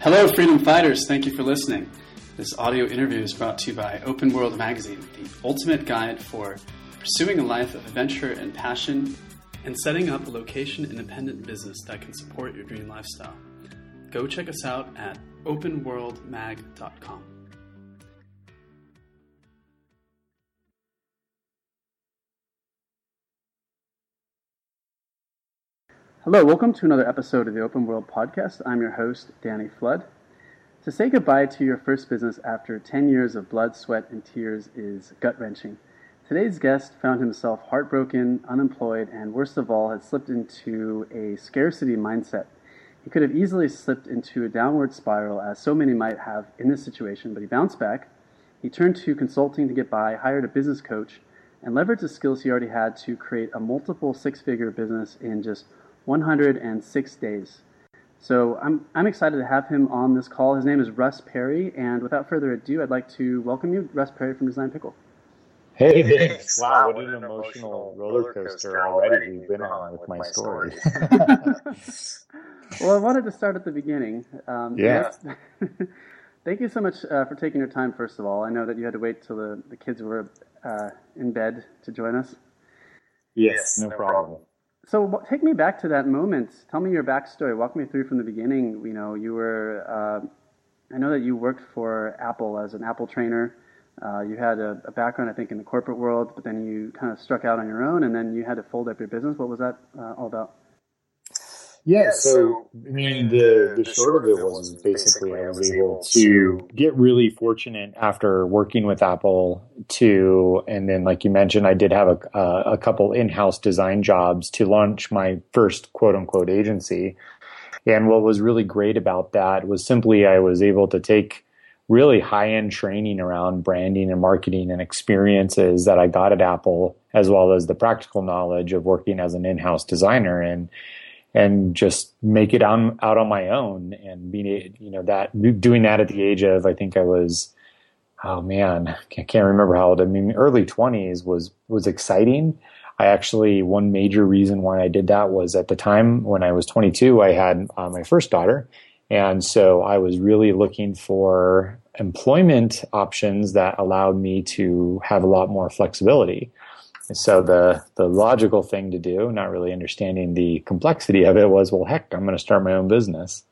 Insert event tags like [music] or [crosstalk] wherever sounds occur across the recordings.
Hello, freedom fighters. Thank you for listening. This audio interview is brought to you by Open World Magazine, the ultimate guide for pursuing a life of adventure and passion and setting up a location independent business that can support your dream lifestyle. Go check us out at openworldmag.com. Hello, welcome to another episode of the Open World Podcast. I'm your host, Danny Flood. To say goodbye to your first business after 10 years of blood, sweat, and tears is gut wrenching. Today's guest found himself heartbroken, unemployed, and worst of all, had slipped into a scarcity mindset. He could have easily slipped into a downward spiral, as so many might have in this situation, but he bounced back. He turned to consulting to get by, hired a business coach, and leveraged the skills he already had to create a multiple six figure business in just 106 days. So I'm, I'm excited to have him on this call. His name is Russ Perry, and without further ado, I'd like to welcome you, Russ Perry from Design Pickle. Hey, thanks. Wow, what an emotional roller coaster already we've been on with my story. [laughs] well, I wanted to start at the beginning. Um, yeah. [laughs] Thank you so much uh, for taking your time, first of all. I know that you had to wait till the, the kids were uh, in bed to join us. Yes, no, no problem. problem. So take me back to that moment. Tell me your backstory. Walk me through from the beginning. You know, you were. Uh, I know that you worked for Apple as an Apple trainer. Uh, you had a, a, background, I think, in the corporate world, but then you kind of struck out on your own, and then you had to fold up your business. What was that uh, all about? Yeah, so I mean, the the short of it was basically I was able to get really fortunate after working with Apple to, and then like you mentioned, I did have a a couple in house design jobs to launch my first quote unquote agency. And what was really great about that was simply I was able to take really high end training around branding and marketing and experiences that I got at Apple, as well as the practical knowledge of working as an in house designer. And and just make it on, out on my own and being, you know, that doing that at the age of, I think I was, oh man, I can't remember how old. I mean, early twenties was, was exciting. I actually, one major reason why I did that was at the time when I was 22, I had uh, my first daughter. And so I was really looking for employment options that allowed me to have a lot more flexibility so the the logical thing to do, not really understanding the complexity of it, was well, heck, I'm going to start my own business.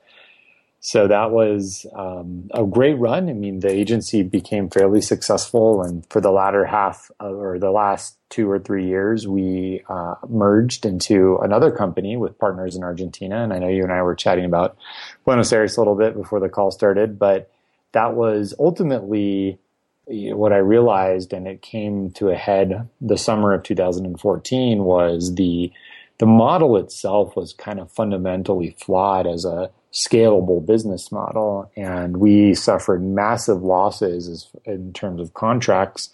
So that was um, a great run. I mean, the agency became fairly successful, and for the latter half of, or the last two or three years, we uh, merged into another company with partners in Argentina. And I know you and I were chatting about Buenos Aires a little bit before the call started, but that was ultimately what I realized, and it came to a head the summer of 2014, was the the model itself was kind of fundamentally flawed as a scalable business model, and we suffered massive losses in terms of contracts.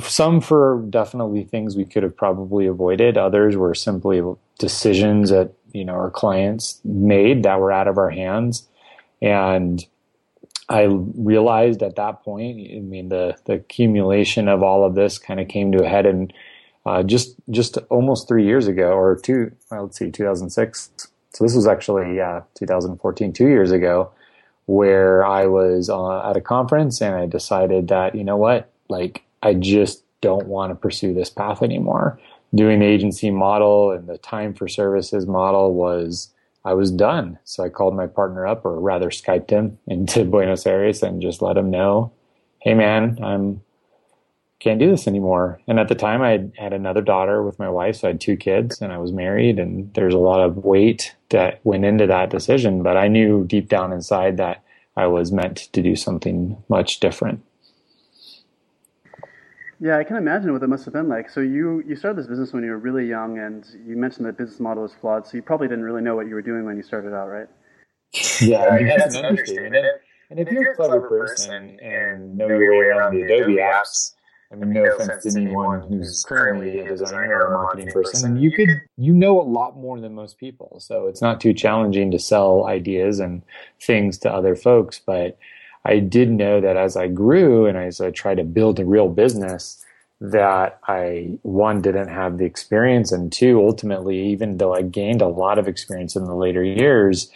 Some for definitely things we could have probably avoided. Others were simply decisions that you know our clients made that were out of our hands, and I realized at that point, I mean, the, the accumulation of all of this kind of came to a head and uh, just just almost three years ago, or two, well, let's see, 2006. So this was actually yeah, 2014, two years ago, where I was uh, at a conference and I decided that you know what, like I just don't want to pursue this path anymore. Doing the agency model and the time for services model was I was done. So I called my partner up, or rather Skyped him [laughs] into Buenos Aires and just let him know, hey man, I'm can't do this anymore. And at the time I had another daughter with my wife, so I had two kids and I was married and there's a lot of weight that went into that decision. But I knew deep down inside that I was meant to do something much different. Yeah, I can imagine what it must have been like. So you you started this business when you were really young, and you mentioned that business model was flawed. So you probably didn't really know what you were doing when you started out, right? Yeah, I mean, that's an understatement. And, and if you're a clever person and know your way around the Adobe apps, I mean, no offense to anyone who's currently a designer or a marketing person, you could you know a lot more than most people. So it's not too challenging to sell ideas and things to other folks, but I did know that as I grew and as I tried to build a real business, that I one didn't have the experience, and two, ultimately, even though I gained a lot of experience in the later years,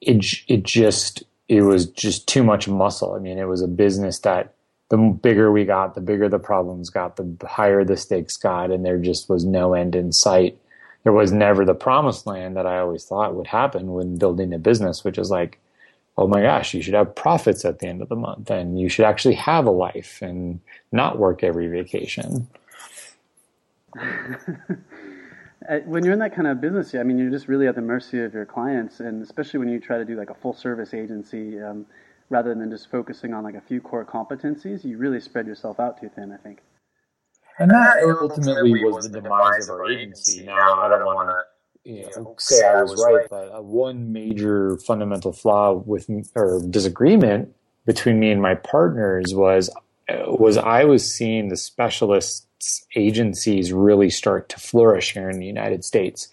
it it just it was just too much muscle. I mean, it was a business that the bigger we got, the bigger the problems got, the higher the stakes got, and there just was no end in sight. There was never the promised land that I always thought would happen when building a business, which is like, oh my gosh, you should have profits at the end of the month, and you should actually have a life and not work every vacation. [laughs] when you're in that kind of business, I mean, you're just really at the mercy of your clients, and especially when you try to do like a full service agency, um, rather than just focusing on like a few core competencies, you really spread yourself out too thin. I think. And that ultimately was the demise of our agency. Now, I don't want to you know, say I was right, but uh, one major fundamental flaw with or disagreement between me and my partners was uh, was I was seeing the specialists agencies really start to flourish here in the United States.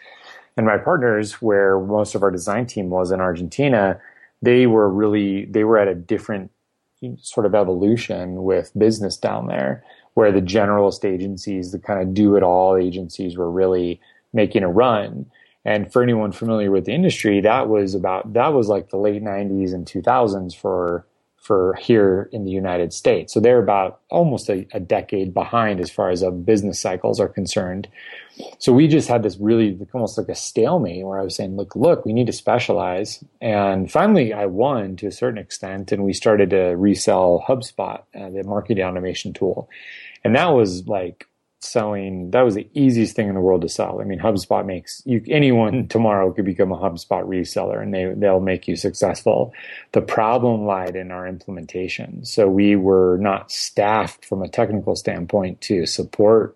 And my partners, where most of our design team was in Argentina, they were really they were at a different sort of evolution with business down there, where the generalist agencies, the kind of do it all agencies, were really making a run. And for anyone familiar with the industry, that was about that was like the late '90s and 2000s for for here in the United States. So they're about almost a, a decade behind as far as business cycles are concerned. So we just had this really almost like a stalemate where I was saying, look, look, we need to specialize. And finally, I won to a certain extent, and we started to resell HubSpot, uh, the marketing automation tool. And that was like selling that was the easiest thing in the world to sell. I mean, HubSpot makes you anyone [laughs] tomorrow could become a HubSpot reseller and they they'll make you successful. The problem lied in our implementation. So we were not staffed from a technical standpoint to support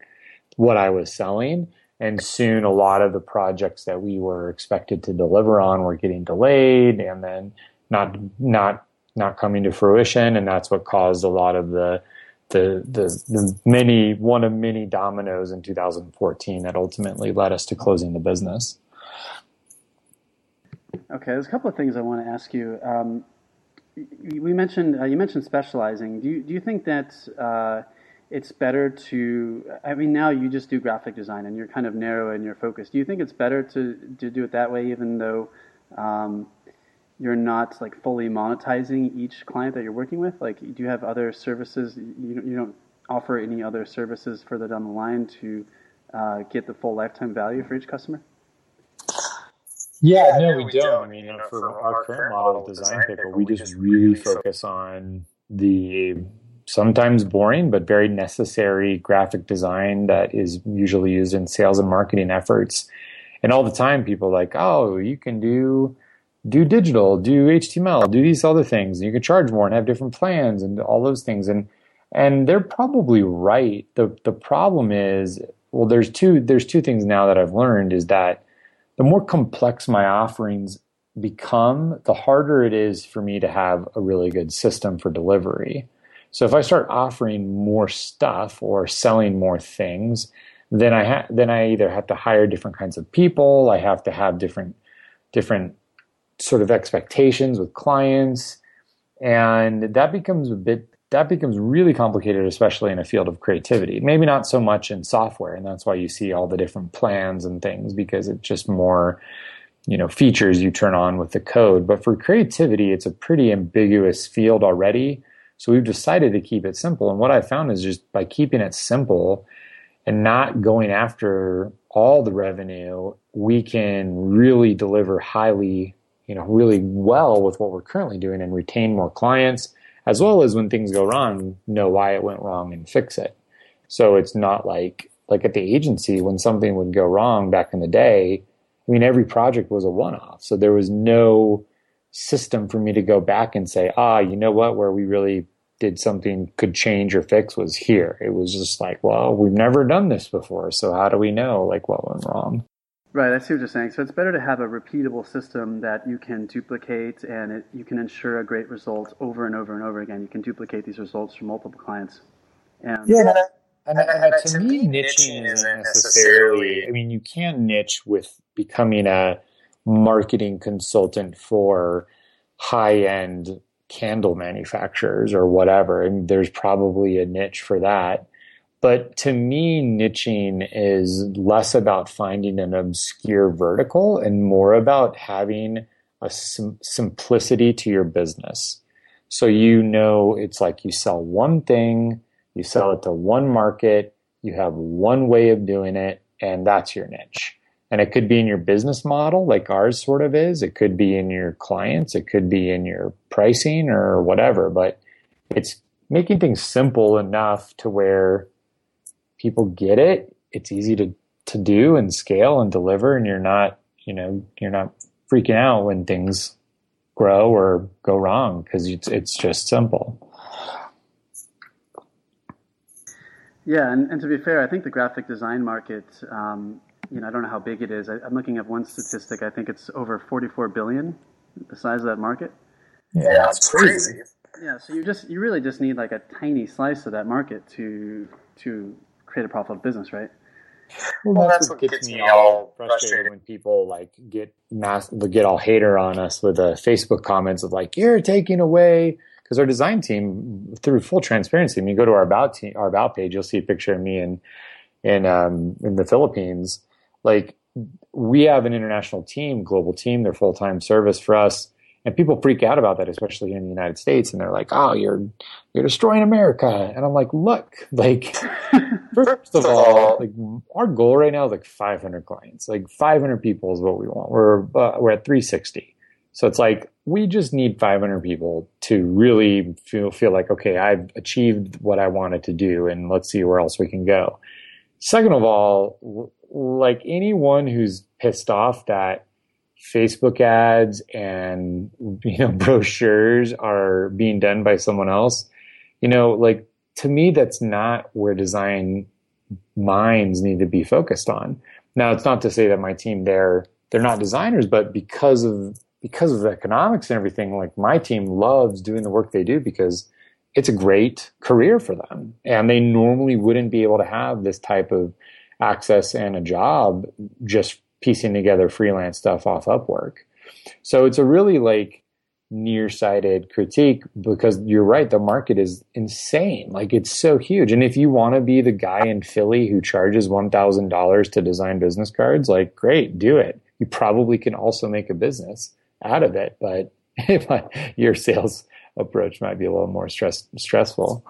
what I was selling. And soon a lot of the projects that we were expected to deliver on were getting delayed and then not not not coming to fruition. And that's what caused a lot of the the, the, the many one of many dominoes in 2014 that ultimately led us to closing the business. Okay, there's a couple of things I want to ask you. Um, we mentioned uh, you mentioned specializing. Do you do you think that uh, it's better to? I mean, now you just do graphic design and you're kind of narrow in your focus. Do you think it's better to to do it that way, even though um, you're not like fully monetizing each client that you're working with? Like, do you have other services? You, you don't offer any other services further down the line to uh, get the full lifetime value for each customer? Yeah, no, we don't. I mean, you know, for our current model of Design Pickle, we just really focus on the sometimes boring but very necessary graphic design that is usually used in sales and marketing efforts. And all the time, people like, oh, you can do do digital, do HTML, do these other things. And you can charge more and have different plans and all those things. And and they're probably right. The the problem is, well, there's two there's two things now that I've learned is that the more complex my offerings become, the harder it is for me to have a really good system for delivery. So if I start offering more stuff or selling more things, then I ha- then I either have to hire different kinds of people, I have to have different different sort of expectations with clients and that becomes a bit that becomes really complicated especially in a field of creativity. Maybe not so much in software and that's why you see all the different plans and things because it's just more you know features you turn on with the code. But for creativity it's a pretty ambiguous field already. So we've decided to keep it simple. And what i found is just by keeping it simple and not going after all the revenue we can really deliver highly you know really well with what we're currently doing and retain more clients as well as when things go wrong know why it went wrong and fix it. So it's not like like at the agency when something would go wrong back in the day i mean every project was a one-off. So there was no system for me to go back and say ah you know what? Where we really did something could change or fix was here. It was just like well we've never done this before so how do we know like what went wrong Right, I see what you're saying. So it's better to have a repeatable system that you can duplicate and it, you can ensure a great result over and over and over again. You can duplicate these results for multiple clients. And yeah, and, and, and, and to me, niching isn't necessarily, I mean, you can niche with becoming a marketing consultant for high end candle manufacturers or whatever. And there's probably a niche for that. But to me, niching is less about finding an obscure vertical and more about having a sim- simplicity to your business. So you know it's like you sell one thing, you sell it to one market, you have one way of doing it, and that's your niche. And it could be in your business model, like ours sort of is. It could be in your clients. It could be in your pricing or whatever. But it's making things simple enough to where people get it. It's easy to, to do and scale and deliver. And you're not, you know, you're not freaking out when things grow or go wrong because it's it's just simple. Yeah, and, and to be fair, I think the graphic design market, um, you know, I don't know how big it is. I, am looking at one statistic. I think it's over 44 billion, the size of that market. Yeah, that's crazy. Yeah, so you just you really just need like a tiny slice of that market to to create a profitable business, right? Well, well that's, that's, what gets, gets me all frustrated, frustrated, when people like get mass get all hater on us with the Facebook comments of like you're taking away because our design team through full transparency. I mean, you go to our about team, our about page, you'll see a picture of me in in um, in the Philippines. Like we have an international team, global team. They're full time service for us and people freak out about that, especially in the United States, and they're like, "Oh, you're you're destroying America," and I'm like, "Look, [laughs] like, first of all, like our goal right now is like 500 clients, like 500 people is what we want. We're uh, we're at 360, so it's like we just need 500 people to really feel feel like, okay, I've achieved what I wanted to do, and let's see where else we can go. Second of all, like anyone who's pissed off that Facebook ads and you know [laughs] brochures are being done by someone else, you know, like to me that's not where design minds need to be focused on. Now, it's not to say that my team there they're not designers, but because of because of economics and everything, like my team loves doing the work they do because it's a great career for them. And they normally wouldn't be able to have this type of access and a job just piecing together freelance stuff off Upwork. So it's a really like nearsighted critique because you're right, the market is insane. Like it's so huge. And if you want to be the guy in Philly who charges $1,000 to design business cards, like great, do it. You probably can also make a business out of it, but [laughs] your sales approach might be a little more stress stressful.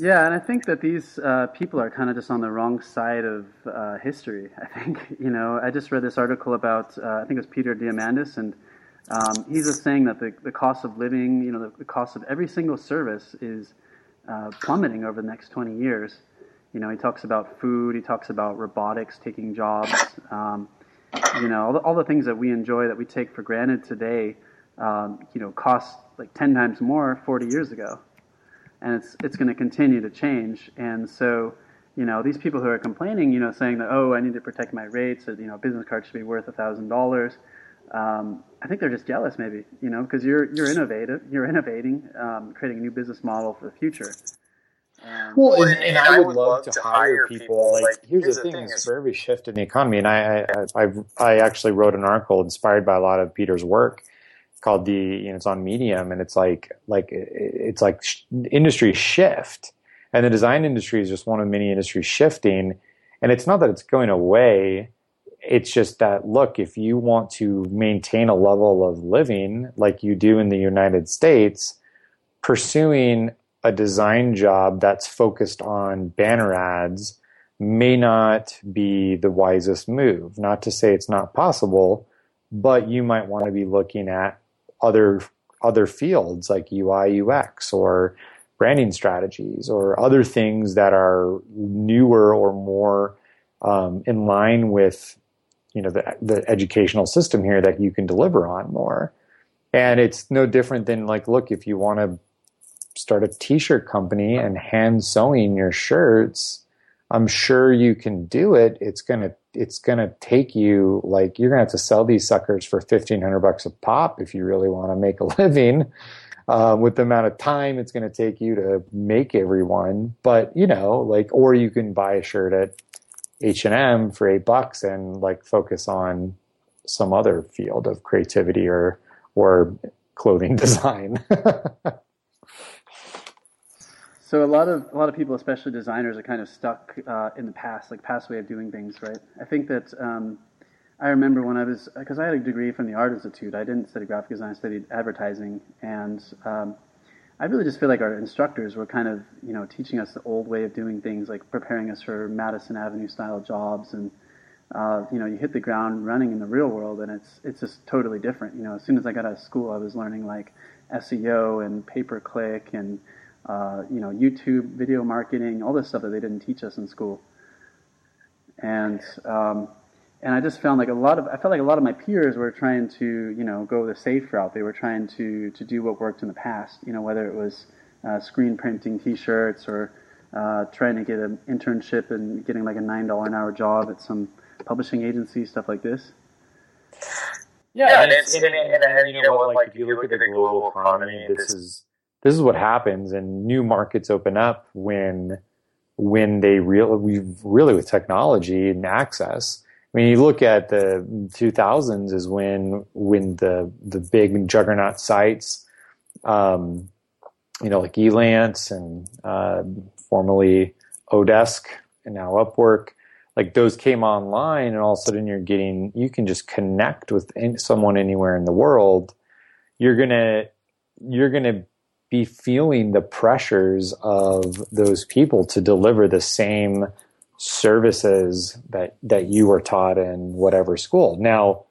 Yeah, and I think that these uh, people are kind of just on the wrong side of uh, history. I think, [laughs] you know, I just read this article about, uh, I think it was Peter Diamandis, and um, he's just saying that the, the cost of living, you know, the, the cost of every single service is uh, plummeting over the next 20 years. You know, he talks about food, he talks about robotics taking jobs, um, you know, all the, all the things that we enjoy that we take for granted today, um, you know, cost like 10 times more 40 years ago and it's it's going to continue to change. And so, you know, these people who are complaining, you know, saying that oh, I need to protect my rates, or you know, a business card should be worth a thousand dollars. Um, I think they're just jealous, maybe, you know, because you're you're innovative, you're innovating, um, creating a new business model for the future. And, well, and, and, and I, would love, to hire people. Like, like here's, here's the thing: thing is, for every shift in the economy, and I, I, I, I actually wrote an article inspired by a lot of Peter's work called the you know it's on Medium, and it's like like it's like industry shift, and the design industry is just one of many industries shifting, and it's not that it's going away. It's just that look, if you want to maintain a level of living like you do in the United States, pursuing a design job that's focused on banner ads may not be the wisest move. Not to say it's not possible, but you might want to be looking at other other fields like UI UX or branding strategies or other things that are newer or more um, in line with you know the the educational system here that you can deliver on more. And it's no different than like, look, if you want to start a t-shirt company and hand sewing your shirts, I'm sure you can do it. It's gonna it's to take you like you're to have to sell these suckers for 1500 bucks a pop if you really want to make a [laughs] living uh, with the amount of time it's going to take you to make everyone, but you know like or you can buy a shirt at h&m for eight bucks and like focus on some other field of creativity or or clothing [laughs] design [laughs] So a lot of a lot of people, especially designers, are kind of stuck uh, in the past, like past way of doing things, right? I think that um, I remember when I was because I had a degree from the Art Institute. I didn't study graphic design; I studied advertising, and um, I really just feel like our instructors were kind of you know teaching us the old way of doing things, like preparing us for Madison Avenue style jobs, and uh, you know you hit the ground running in the real world, and it's it's just totally different. You know, as soon as I got out of school, I was learning like SEO and pay per click and uh, you know YouTube video marketing, all this stuff that they didn't teach us in school, and um, and I just found like a lot of I felt like a lot of my peers were trying to you know go the safe route. They were trying to to do what worked in the past. You know whether it was uh, screen printing T-shirts or uh, trying to get an internship and getting like a nine dollar an hour job at some publishing agency, stuff like this. Yeah, yeah and, it's, and, and, and, you know what? Like if you look at the global economy, this is this is what happens, and new markets open up when when they really really with technology and access I mean, you look at the 2000s is when when the the big juggernaut sites, um, you know, like Elance and uh, formerly Odesk and now Upwork, like those came online, and all of a sudden you're getting you can just connect with someone anywhere in the world. You're gonna you're gonna be feeling the pressures of those people to deliver the same services that that you were taught in whatever school. Now,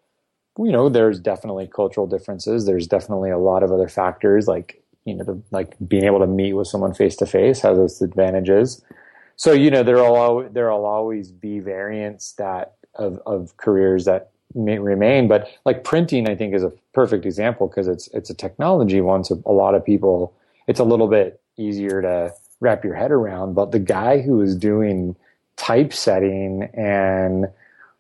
you know, there's definitely cultural differences. There's definitely a lot of other factors, like you know, the, like being able to meet with someone face to face has its advantages. So you know, there'll there'll always be variants that of of careers that remain. But like printing, I think is a perfect example because it's it's a technology one. So a lot of people, it's a little bit easier to wrap your head around. But the guy who is doing typesetting and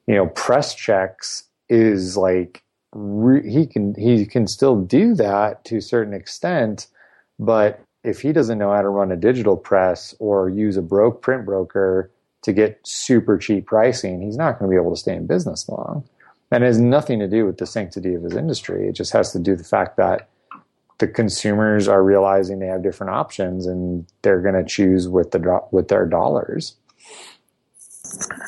you know press checks is like re- he can he can still do that to a certain extent but if he doesn't know how to run a digital press or use a broke print broker to get super cheap pricing he's not going to be able to stay in business long and it has nothing to do with the sanctity of his industry it just has to do with the fact that the consumers are realizing they have different options and they're going to choose with the with their dollars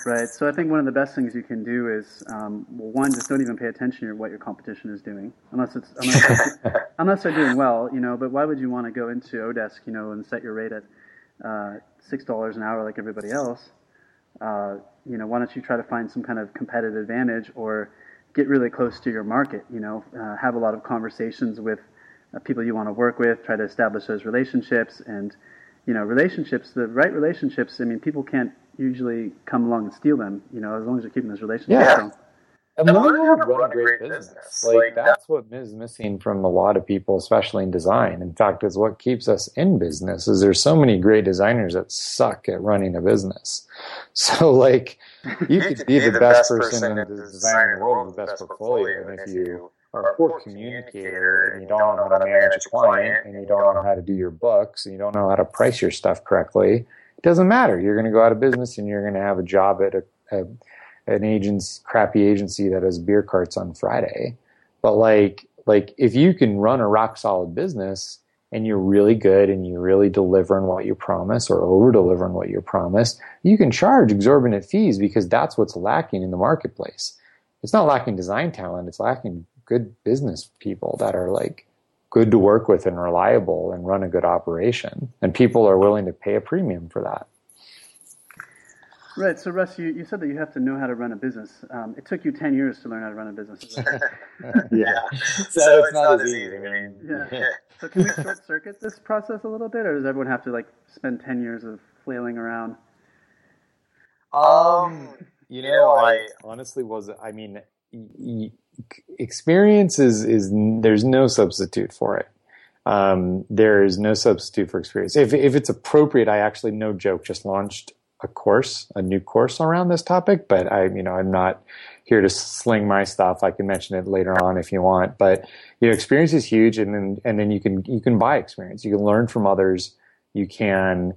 Right. So I think one of the best things you can do is, um, well, one, just don't even pay attention to what your competition is doing, unless it's unless, [laughs] unless they're doing well, you know. But why would you want to go into Odesk, you know, and set your rate at uh, six dollars an hour like everybody else? Uh, you know, why don't you try to find some kind of competitive advantage or get really close to your market? You know, uh, have a lot of conversations with uh, people you want to work with, try to establish those relationships, and you know, relationships, the right relationships. I mean, people can't usually come along and steal them. You know, as long as you're keeping those relationships. Yeah. And learning how to run a great business. Like, that's what is missing from a lot of people, especially in design. In fact, it's what keeps us in business is there's so many great designers that suck at running a business. [laughs] So like [laughs] you could be the best person in the design world with the best portfolio. And if you are a poor communicator and you don't know how to manage a client and you don't know how to do your books and you don't know how to price your stuff correctly, it doesn't matter. You're going to go out of business and you're going to have a job at a, a an agent's crappy agency that has beer carts on Friday. But like like if you can run a rock solid business and you're really good and you really deliver on what you promise or over deliver on what you promise, you can charge exorbitant fees because that's what's lacking in the marketplace. It's not lacking design talent, it's lacking good business people that are like good to work with and reliable and run a good operation. And people are willing to pay a premium for that. Right. So, Russ, you, you said that you have to know how to run a business. Um, it took you 10 years to learn how to run a business. [laughs] yeah. [laughs] So, it's, not, as easy. I mean, [laughs] yeah. So, can we short circuit this process a little bit, or does everyone have to like spend 10 years of flailing around? Um, you know, I honestly was, I mean, experience is, is there's no substitute for it. Um, there is no substitute for experience. If, if it's appropriate, I actually, no joke, just launched a course, a new course around this topic, but I, you know, I'm not here to sling my stuff. I can mention it later on if you want, but you know, experience is huge. And then, and then you can, you can buy experience. You can learn from others. You can,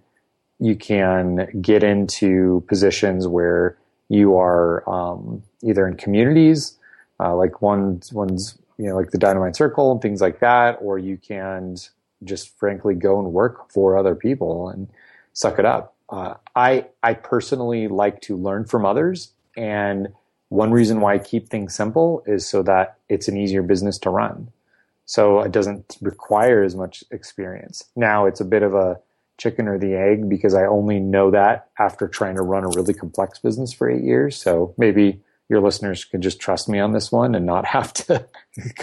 you can get into positions where you are, um, either in communities uh, like one's one's you know like the dynamite circle and things like that or you can just frankly go and work for other people and suck it up uh, i i personally like to learn from others and one reason why I keep things simple is so that it's an easier business to run. So it doesn't require as much experience. Now it's a bit of a chicken or the egg because I only know that after trying to run a really complex business for eight years. So maybe your listeners can just trust me on this one and not [laughs] have to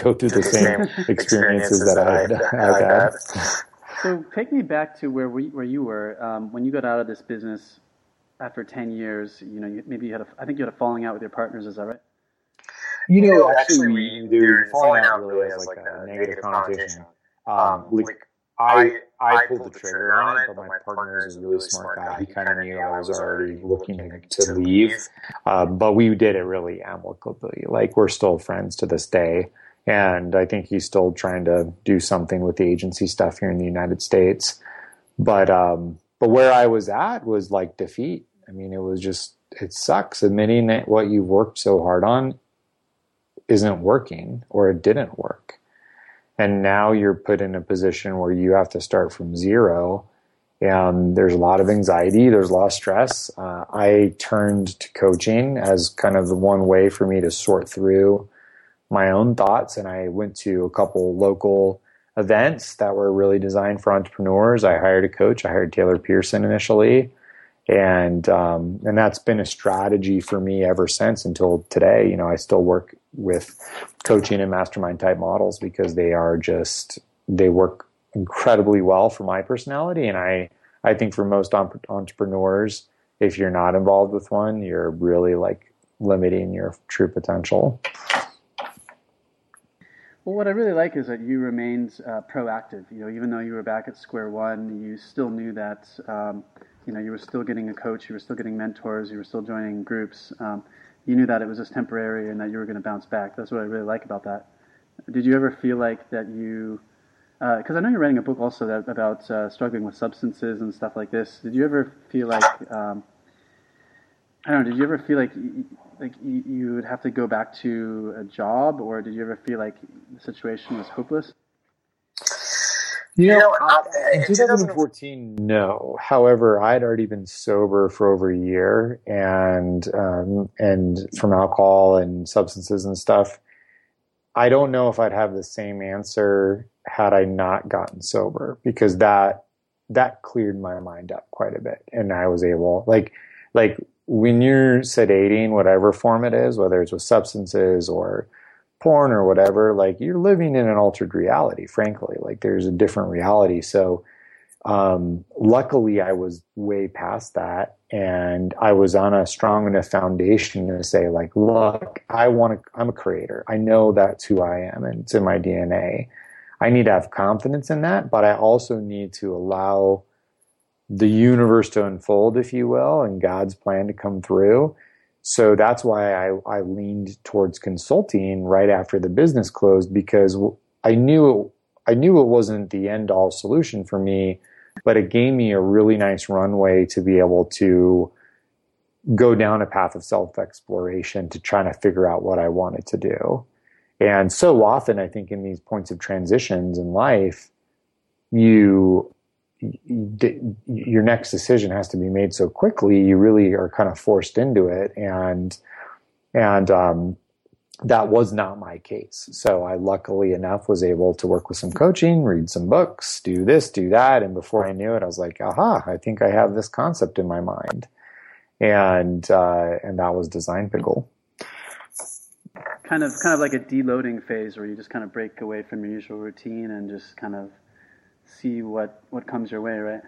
go through the same experiences that I've, I've had. [laughs] So take me back to where we, where you were um, when you got out of this business after ten years. You know, maybe you had a, I think you had a falling out with your partners. Is that right? You know, actually, we, do falling out really as like a negative connotation. Um, like I I pulled the trigger on it, but my partner is a really smart guy. He kind of knew I was already looking to leave, uh, but we did it really amicably. Like we're still friends to this day, and I think he's still trying to do something with the agency stuff here in the United States. But um, but where I was at was like defeat. I mean, it was just it sucks. Admitting that what you worked so hard on isn't working or it didn't work. And now you're put in a position where you have to start from zero. And there's a lot of anxiety. There's a lot of stress. Uh, i turned to coaching as kind of the one way for me to sort through my own thoughts and i went to a couple local events that were really designed for entrepreneurs i hired a coach i hired taylor pearson initially and um, and that's been a strategy for me ever since until today. You know, I still work with coaching and mastermind type models because they are just they work incredibly well for my personality, and I I think for most entrepreneurs, if you're not involved with one, you're really like limiting your true potential. Well, what I really like is that you remained uh, proactive. You know, even though you were back at square one, you still knew that um, you know you were still getting a coach, you were still getting mentors, you were still joining groups. Um, you knew that it was just temporary and that you were going to bounce back. That's what I really like about that. Did you ever feel like that you? Because uh, I know you're writing a book also that, about uh, struggling with substances and stuff like this. Did you ever feel like um, I don't know? Did you ever feel like like you would have to go back to a job, or did you ever feel like the situation was hopeless? You know, in 2014, no. However, I'd already been sober for over a year, and um, and from alcohol and substances and stuff. I don't know if I'd have the same answer had I not gotten sober, because that that cleared my mind up quite a bit, and I was able, like, like when you're sedating, whatever form it is, whether it's with substances or porn or whatever, like you're living in an altered reality, frankly. Like there's a different reality. So, um, luckily I was way past that and I was on a strong enough foundation to say like, look, I want to, I'm a creator. I know that's who I am and it's in my DNA. I need to have confidence in that, but I also need to allow the universe to unfold, if you will, and God's plan to come through so that's why I, I leaned towards consulting right after the business closed because I knew I knew it wasn't the end all solution for me, but it gave me a really nice runway to be able to go down a path of self exploration to try to figure out what I wanted to do. And so often, I think in these points of transitions in life, you your next decision has to be made so quickly you really are kind of forced into it. And and um, that was not my case. So i luckily enough was able to work with some coaching read some books do this do that. And before i knew it i was like aha i think i have this concept in my mind. And uh, and that was design pickle. Kind of kind of like a deloading phase where you just kind of break away from your usual routine and just kind of see what what comes your way, right?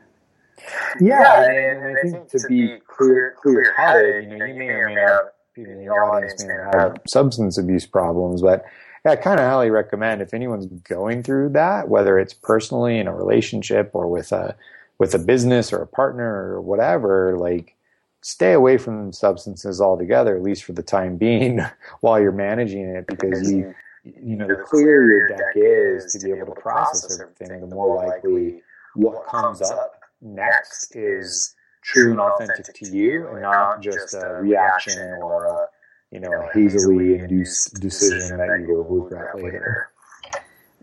Yeah, yeah and, and, I think to be clear clear headed, you know, you may or may not people in the audience may not have substance abuse problems, but I kind of highly recommend if anyone's going through that, whether it's personally in a relationship or with a with a business or a partner or whatever, like stay away from substances altogether, at least for the time being, [laughs] while you're managing it, because you you know, the clearer your deck is to be able to process everything, the more likely what comes up next is true and authentic to you and not just a reaction or a, you know, a hazily induced decision that you will regret later.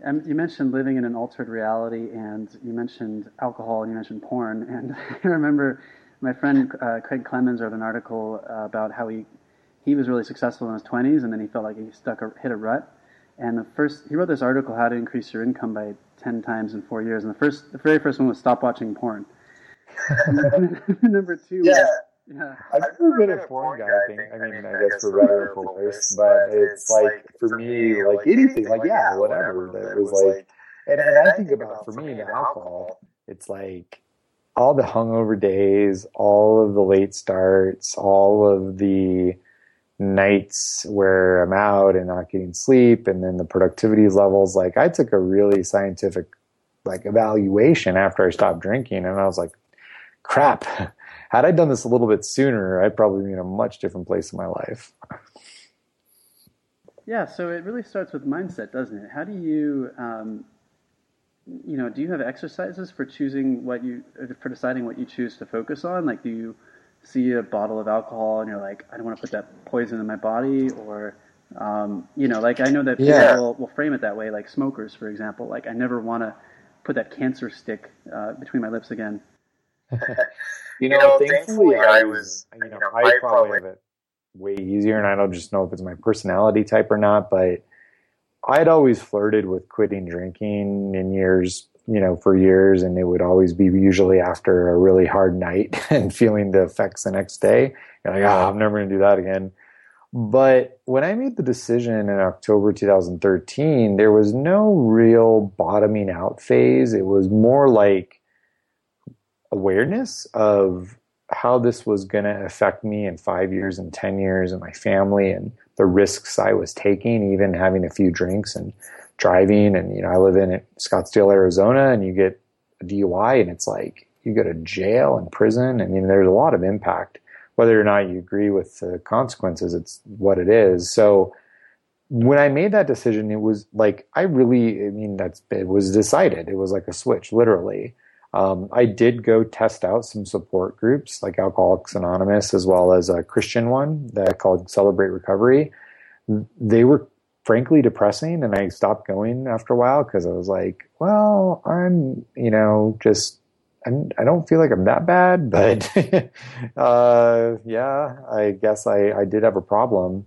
Um, you mentioned living in an altered reality, and you mentioned alcohol, and you mentioned porn. [laughs] And I remember my friend uh, Craig Clemens wrote an article uh, about how he he was really successful in his 20s, and then he felt like he stuck a, hit a rut. And the first, he wrote this article, "How to Increase Your Income by 10 Times in Four Years." And the first, the very first one was stop watching porn. [laughs] number two, yeah. Yeah. I've never been a porn guy. I think. I mean, I guess for better or for worse, but it's like for me, like anything, like yeah, whatever. That was like, and, and I think about for me the alcohol. It's like all the hungover days, all of the late starts, all of the nights where I'm out and not getting sleep, and then the productivity levels. Like I took a really scientific like evaluation after I stopped drinking, and I was like, crap. [laughs] Had I done this a little bit sooner, I'd probably be in a much different place in my life. Yeah, so it really starts with mindset, doesn't it? How do you, um, you know, do you have exercises for choosing what you, for deciding what you choose to focus on? Like, do you see a bottle of alcohol and you're like, I don't want to put that poison in my body, or, um, you know, like I know that people yeah. will, will, frame it that way, like smokers, for example. Like, I never want to put that cancer stick uh, between my lips again. [laughs] you, know, know, thankfully, I was, you know, I probably have it way easier, and I don't just know if it's my personality type or not, but I'd always flirted with quitting drinking in years you know, for years, and it would always be usually after a really hard night [laughs] and feeling the effects the next day. You're like, oh, I'm never going to do that again. But when I made the decision in October 2013, there was no real bottoming out phase. It was more like awareness of how this was going to affect me in five years and 10 years and my family and the risks I was taking, even having a few drinks and driving and you know I live in Scottsdale, Arizona, and you get a DUI and it's like you go to jail and prison. I mean, there's a lot of impact. Whether or not you agree with the consequences, it's what it is. So when I made that decision, it was like I really, I mean, that's it was decided. It was like a switch, literally. Um, I did go test out some support groups like Alcoholics Anonymous, as well as a Christian one that called Celebrate Recovery. They were frankly depressing and I stopped going after a while because I was like, well, I'm, you know, just, I'm, I don't feel like I'm that bad, but, [laughs] uh, yeah, I guess I, I did have a problem.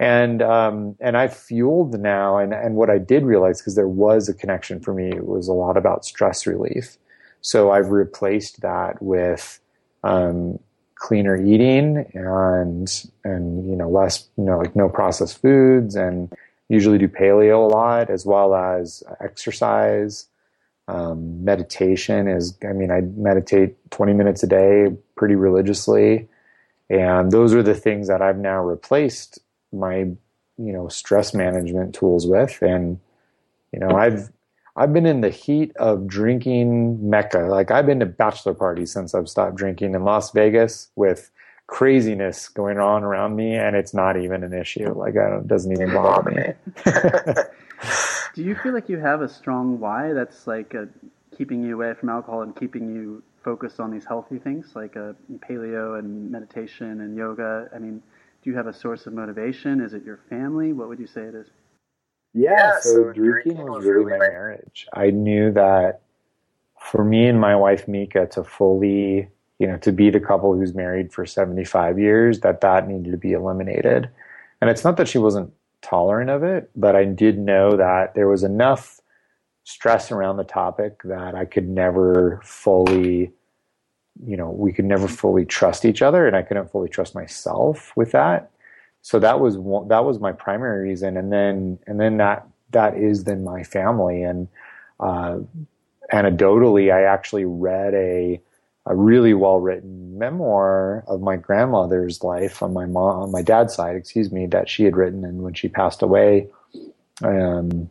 And, um, and I fueled now. And, and what I did realize, because there was a connection for me, it was a lot about stress relief. So I've replaced that with, um, cleaner eating and and you know less you know like no processed foods and usually do paleo a lot as well as exercise. Um, meditation is i mean i meditate 20 minutes a day pretty religiously. And those are the things that i've now replaced my you know stress management tools with. And you know i've I've been in the heat of drinking mecca. Like I've been to bachelor parties since I've stopped drinking in Las Vegas with craziness going on around me, and it's not even an issue. Like it doesn't even bother me. [laughs] [laughs] Do you feel like you have a strong why that's like a, keeping you away from alcohol and keeping you focused on these healthy things like a uh, paleo and meditation and yoga? I mean, do you have a source of motivation? Is it your family? What would you say it is? Yeah, so, drinking was really my marriage. I knew that for me and my wife Mika to fully, you know, to be the couple who's married for 75 years, that that needed to be eliminated. And it's not that she wasn't tolerant of it, but I did know that there was enough stress around the topic that I could never fully, you know, we could never fully trust each other and I couldn't fully trust myself with that so that was one, that was my primary reason, and then and then that that is then my family, and uh, anecdotally, I actually read a a really well written memoir of my grandmother's life on my mom on my dad's side, excuse me, that she had written, and when she passed away. Um,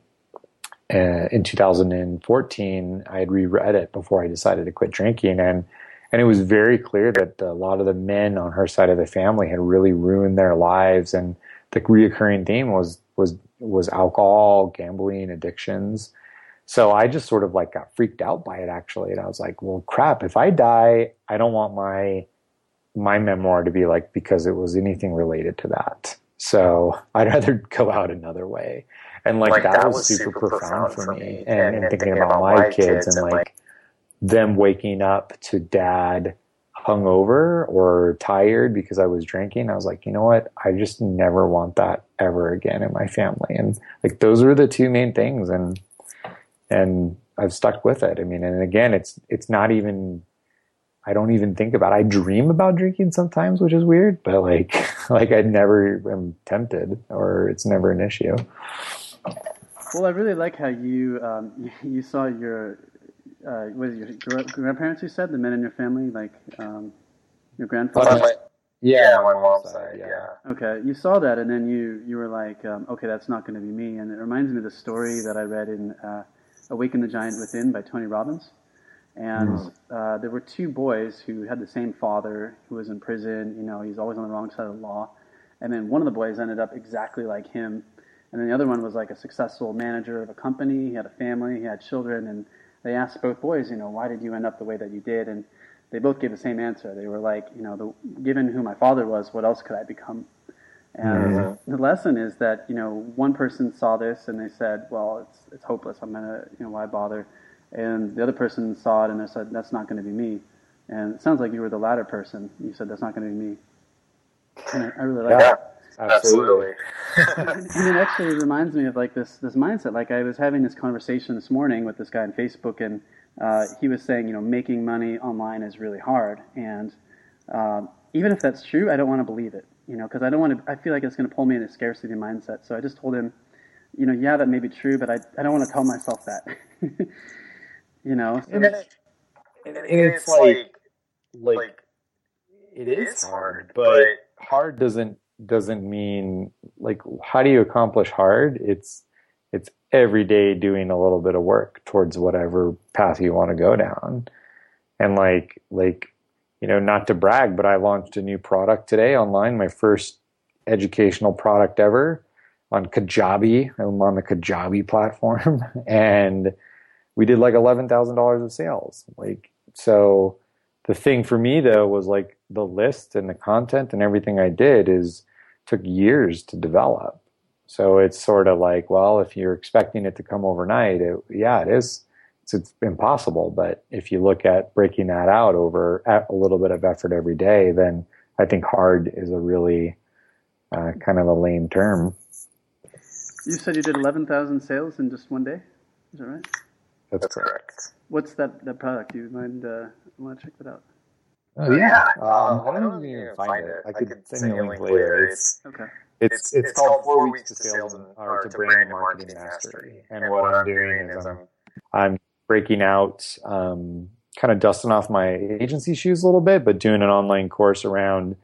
uh, in 2014, I had reread it before I decided to quit drinking, and and it was very clear that a lot of the men on her side of the family had really ruined their lives. And the reoccurring theme was was was alcohol gambling addictions so i just sort of like got freaked out by it actually and i was like well crap if i die i don't want my my memoir to be like because it was anything related to that so [laughs] i'd rather go out another way and like, like that, that, was, super, super profound, for me and, and, and thinking, about, about my kids, kids and like them waking up to dad hungover or tired because I was drinking, I was like, you know what? I just never want that ever again in my family. And like those were the two main things and and I've stuck with it. I mean, and again, it's it's not even I don't even think about. It. I dream about drinking sometimes, which is weird, but like [laughs] like I never am tempted or it's never an issue. Well, I really like how you um, [laughs] you saw your uh, what is your grandparents? You said the men in your family, like um, your grandfather. My, yeah, my mom's side. Yeah. Okay, you saw that, and then you you were like, um, okay, that's not going to be me. And it reminds me of the story that I read in uh, "Awaken the Giant Within" by Tony Robbins. And mm. uh, there were two boys who had the same father who was in prison. You know, he's always on the wrong side of the law. And then one of the boys ended up exactly like him. And then the other one was like a successful manager of a company. He had a family, he had children, and they asked both boys, you know, why did you end up the way that you did? And they both gave the same answer. They were like, you know, the, given who my father was, what else could I become? And mm-hmm. the lesson is that, you know, one person saw this and they said, well, it's, it's hopeless. I'm going to, you know, why bother? And the other person saw it and they said, that's not going to be me. And it sounds like you were the latter person. You said, that's not going to be me. And I, I really like yeah. that. Absolutely. [laughs] and it actually reminds me of like this this mindset. Like I was having this conversation this morning with this guy on Facebook, and uh, he was saying, you know, making money online is really hard, and uh, even if that's true, I don't want to believe it, you know, because I don't want to. I feel like it's going to pull me in a scarcity mindset. So I just told him, you know, yeah, that may be true, but I I don't want to tell myself that, [laughs] you know. So. And, it's, and it's like, like it is hard, but hard doesn't doesn't mean like how do you accomplish hard? It's it's every day doing a little bit of work towards whatever path you want to go down. And like like you know, not to brag, but I launched a new product today online, my first educational product ever on Kajabi. I'm on the Kajabi platform [laughs] and we did like $11,000 of sales. Like so the thing for me though was like the list and the content and everything I did is took years to develop. So it's sort of like, well, if you're expecting it to come overnight, it, yeah, it is. It's, it's, impossible. But if you look at breaking that out over a little bit of effort every day, then I think hard is a really uh, kind of a lame term. You said you did 11,000 sales in just one day. Is that right? That's, That's correct. What's that, that product? Do you mind? Uh, I want to check that out. Oh yeah, um, I don't even find it. I could send you a link later. It's okay. It's, it's, it's called Four Weeks to Sales and, or to Brand and Marketing Mastery. And what I'm doing is I'm I'm breaking out, um, kind of dusting off my agency shoes a little bit, but doing an online course around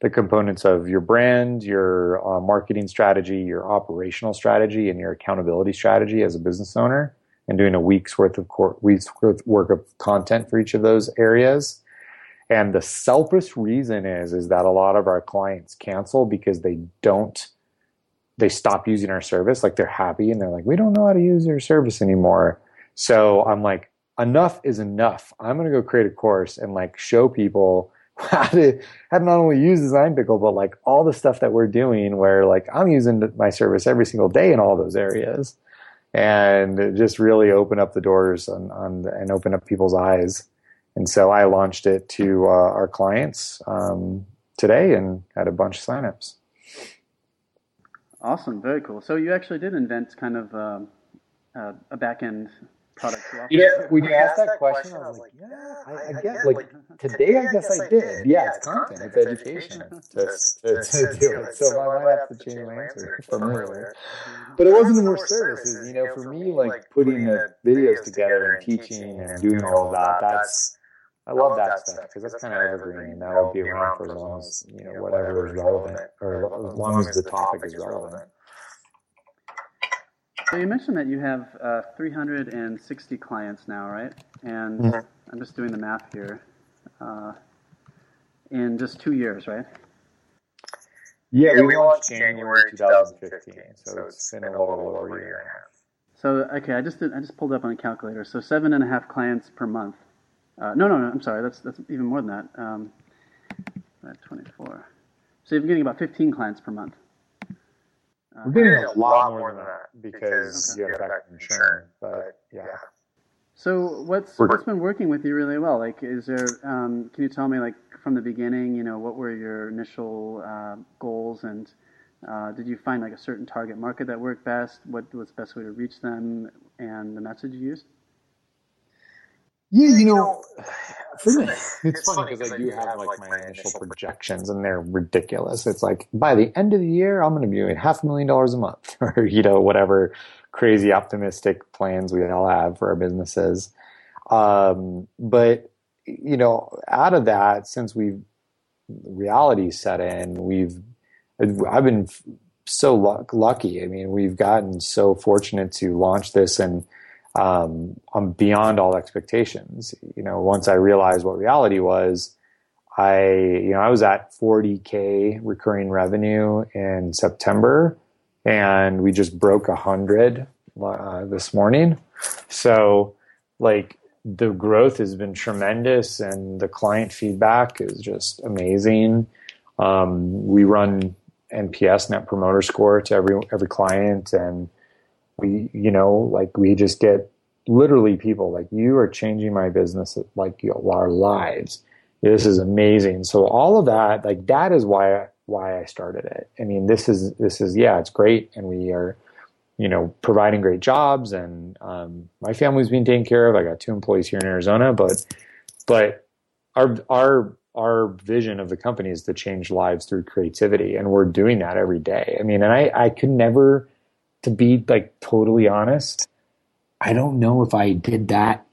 the components of your brand, your uh, marketing strategy, your operational strategy, and your accountability strategy as a business owner, and doing a week's worth of cor- week's worth work of content for each of those areas and the selfish reason is is that a lot of our clients cancel because they don't they stop using our service. Like they're happy and they're like, we don't know how to use your service anymore. So I'm like, enough is enough. I'm gonna go create a course and like show people [laughs] how to how to not only use Design Pickle, but like all the stuff that we're doing where like I'm using my service every single day in all those areas. And just really open up the doors on, on and open up people's eyes and so I launched it to uh, our clients um, today and had a bunch of signups. Awesome, very cool. So you actually did invent kind of uh, a back end product. Yeah, when you asked that question, I was like, yeah, I, I guess. Like today, I guess I did. Yeah, it's content, it's education to, to, to do it. So I might have to change my answer from earlier. But it wasn't the more services. You know, for me, like putting the videos together and teaching and doing all that, that's I love, that, stuff because that's kind of evergreen and that will be around for as long as you know whatever is relevant or as long as the topic is relevant. So you mentioned that you have uh, 360 clients now, right? And mm-hmm. I'm just doing the math here. Uh, in just two years, right? Yeah, yeah we, we launched January 2015, so it's been a little over a year and a half. So okay, I just did, I just pulled up on a calculator. So seven and a half clients per month. Uh, no, no, no. I'm sorry. That's that's even more than that. Um, 24. So you're getting about 15 clients per month. Uh, We're getting a lot more than that because okay. you have back insurance. But yeah. So what's what's been working with you really well? Like, is there? Um, can you tell me, like, from the beginning, you know, what were your initial uh, goals, and uh, did you find like a certain target market that worked best? What was the best way to reach them, and the message you used? Yeah, you know, [sighs] for me, it's funny because I do have like my initial projections, and they're ridiculous. It's like by the end of the year, I'm going to be doing half a million dollars a month, [laughs] or you know, whatever crazy optimistic plans we all have for our businesses. Um, but you know, out of that, since we've reality set in, we've I've been so luck, lucky. I mean, we've gotten so fortunate to launch this and um, I'm beyond all expectations. You know, once I realized what reality was, I you know I was at 40k recurring revenue in September and we just broke hundred uh, this morning. So, like the growth has been tremendous, and the client feedback is just amazing. Um, we run NPS Net Promoter Score to every every client, and we you know like we just get literally people like you are changing my business like our lives. This is amazing. So all of that like that is why why I started it. I mean, this is this is yeah, it's great, and we are, you know, providing great jobs, and um, my family's being taken care of. I got two employees here in Arizona, but but our our our vision of the company is to change lives through creativity, and we're doing that every day. I mean, and I I could never, to be like totally honest, I don't know if I did that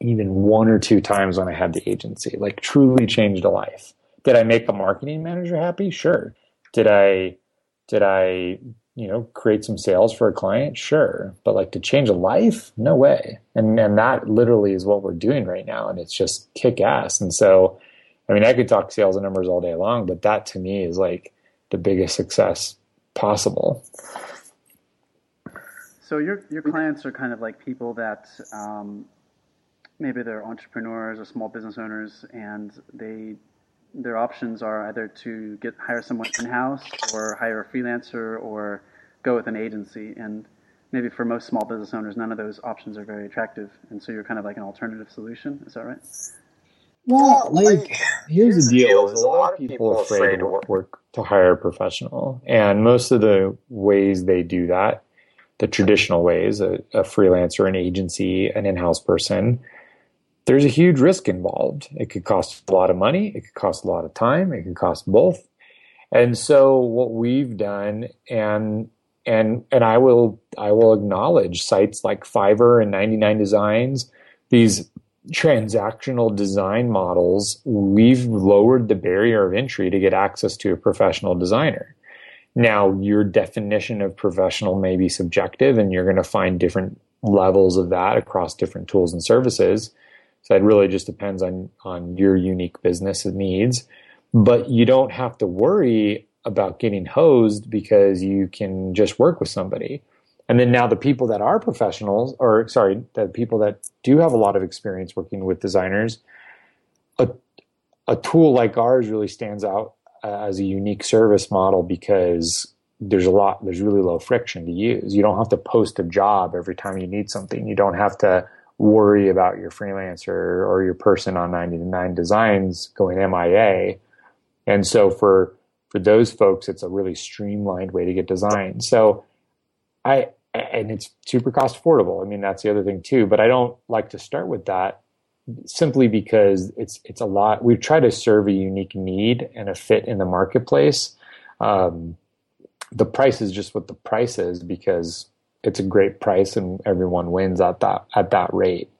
even one or two times when I had the agency, like truly changed a life did I make a marketing manager happy? Sure. Did I did I you know create some sales for a client? Sure. But like to change a life? No way. And and that literally is what we're doing right now, and it's just kick ass. And so, I mean, I could talk sales and numbers all day long, but that to me is like the biggest success possible. So your your clients are kind of like people that um, maybe they're entrepreneurs or small business owners, and they their options are either to get hire someone in house or hire a freelancer or go with an agency. And maybe for most small business owners, none of those options are very attractive. And so you're kind of like an alternative solution. Is that right? Well, like here's the deal: is a lot of people are afraid to work to hire a professional, and most of the ways they do that, the traditional ways, a, a freelancer, an agency, an in-house person, there's a huge risk involved. It could cost a lot of money. It could cost a lot of time. It could cost both. And so what we've done and and and I will I will acknowledge sites like Fiverr and 99 Designs, these transactional design models, we've lowered the barrier of entry to get access to a professional designer. Now, your definition of professional may be subjective and you're going to find different levels of that across different tools and services. So it really just depends on on your unique business needs. But you don't have to worry about getting hosed because you can just work with somebody. And then now the people that are professionals, or sorry, the people that do have a lot of experience working with designers, a, a tool like ours really stands out as a unique service model because there's a lot, there's really low friction to use. You don't have to post a job every time you need something. You don't have to worry about your freelancer or your person on 99 designs going MIA. And so for for those folks, it's a really streamlined way to get design. So I and it's super cost affordable. I mean, that's the other thing too. But I don't like to start with that simply because it's it's a lot. We've tried to serve a unique need and a fit in the marketplace. Um, the price is just what the price is because it's a great price and everyone wins at that at that rate.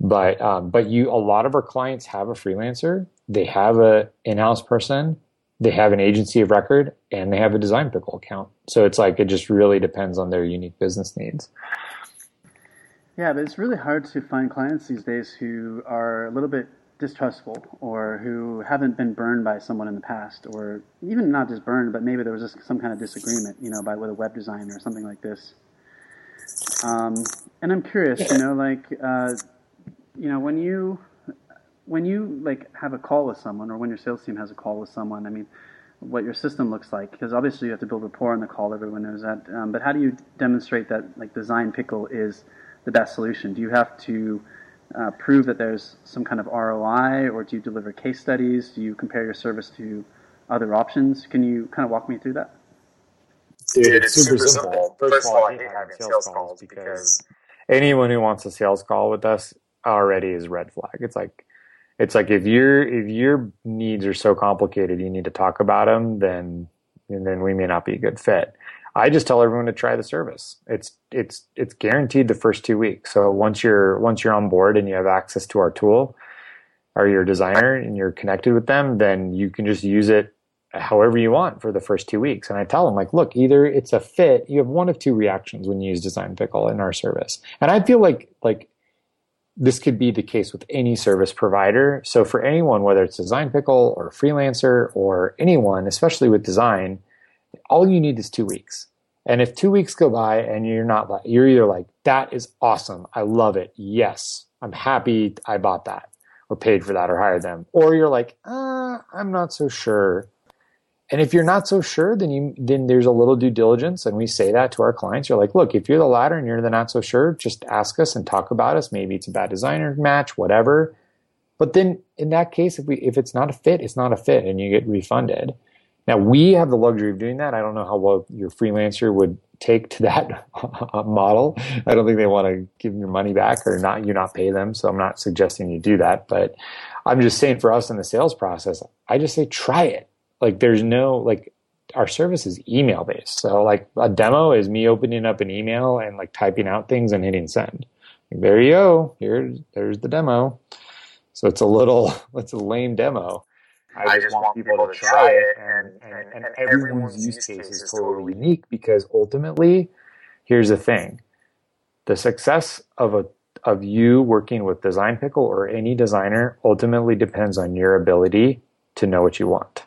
But um, but you a lot of our clients have a freelancer, they have a in-house person, they have an agency of record, and they have a design pickle account. So it's like it just really depends on their unique business needs. Yeah, but it's really hard to find clients these days who are a little bit distrustful or who haven't been burned by someone in the past or even not just burned but maybe there was just some kind of disagreement you know by with a web designer or something like this um, and I'm curious, you know, like, uh, you know, when you when you like have a call with someone, or when your sales team has a call with someone, I mean, what your system looks like, because obviously you have to build rapport on the call. Everyone knows that. Um, but how do you demonstrate that like Design Pickle is the best solution? Do you have to uh, prove that there's some kind of ROI, or do you deliver case studies? Do you compare your service to other options? Can you kind of walk me through that? Dude, it's super, super simple. simple. First, First of all, I hate having sales calls because anyone who wants a sales call with us already is red flag. It's like it's like if your if your needs are so complicated, you need to talk about them. Then and then we may not be a good fit. I just tell everyone to try the service. It's it's it's guaranteed the first two weeks. So once you're once you're on board and you have access to our tool, or your designer and you're connected with them, then you can just use it however you want for the first two weeks. And I tell them like, look, either it's a fit. You have one of two reactions when you use Design Pickle in our service. And I feel like like this could be the case with any service provider. So for anyone, whether it's Design Pickle or freelancer or anyone, especially with design, all you need is two weeks. And if two weeks go by and you're not, you're either like, that is awesome. I love it. Yes. I'm happy I bought that or paid for that or hired them. Or you're like, uh, I'm not so sure. And if you're not so sure, then you then there's a little due diligence, and we say that to our clients. You're like, look, if you're the latter and you're the not so sure, just ask us and talk about us. Maybe it's a bad designer match, whatever. But then in that case, if we if it's not a fit, it's not a fit, and you get refunded. Now we have the luxury of doing that. I don't know how well your freelancer would take to that [laughs] model. I don't think they want to give your money back or not you not pay them. So I'm not suggesting you do that, but I'm just saying for us in the sales process, I just say try it. Like there's no like our service is email based. So like a demo is me opening up an email and like typing out things and hitting send. Like, there you go. Here there's the demo. So it's a little [laughs] it's a lame demo. I, just, want, people, to try it, and, and, and, and everyone's use case is totally unique because ultimately, here's the thing: the success of a of you working with Design Pickle or any designer ultimately depends on your ability to know what you want.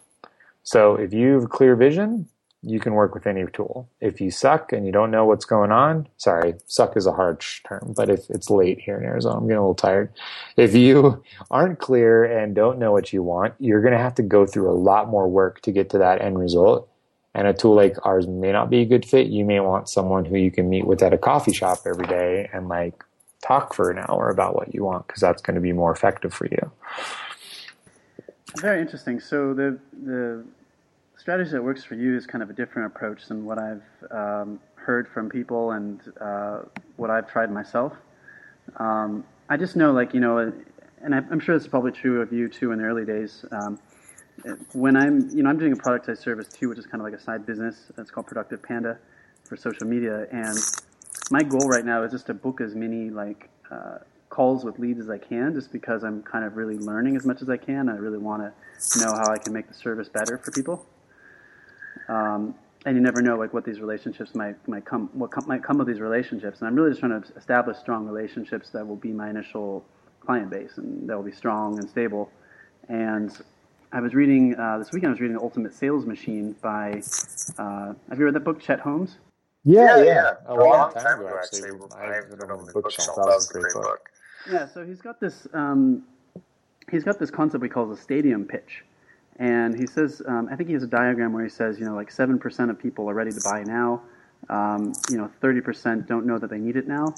So if you have clear vision, you can work with any tool. If you suck and you don't know what's going on, sorry, suck is a harsh term, but if it's late here in Arizona, I'm getting a little tired. If you aren't clear and don't know what you want, you're going to have to go through a lot more work to get to that end result. And a tool like ours may not be a good fit. You may want someone who you can meet with at a coffee shop every day and like talk for an hour about what you want because that's going to be more effective for you. Very interesting. So the the strategy that works for you is kind of a different approach than what I've um, heard from people and uh, what I've tried myself. Um, I just know, like you know, and I'm sure this is probably true of you too in the early days. Um, when I'm, you know, I'm doing a productized service too, which is kind of like a side business. It's called Productive Panda for social media, and my goal right now is just to book as many like uh, calls with leads as I can, just because I'm kind of really learning as much as I can. I really want to know how I can make the service better for people. Um, and you never know like what these relationships might might come what com- might come of these relationships. And I'm really just trying to establish strong relationships that will be my initial client base and that will be strong and stable. And I was reading uh, this weekend. I was reading the Ultimate Sales Machine by. Uh, have you read that book, Chet Holmes? Yeah, yeah, yeah. A, long, long time ago, actually. I have it on the bookshelf. That was a great book. Yeah, so he's got this. Um, he's got this concept we call the stadium pitch, and he says, um, I think he has a diagram where he says, you know, like 7% of people are ready to buy now. Um, you know, 30% don't know that they need it now.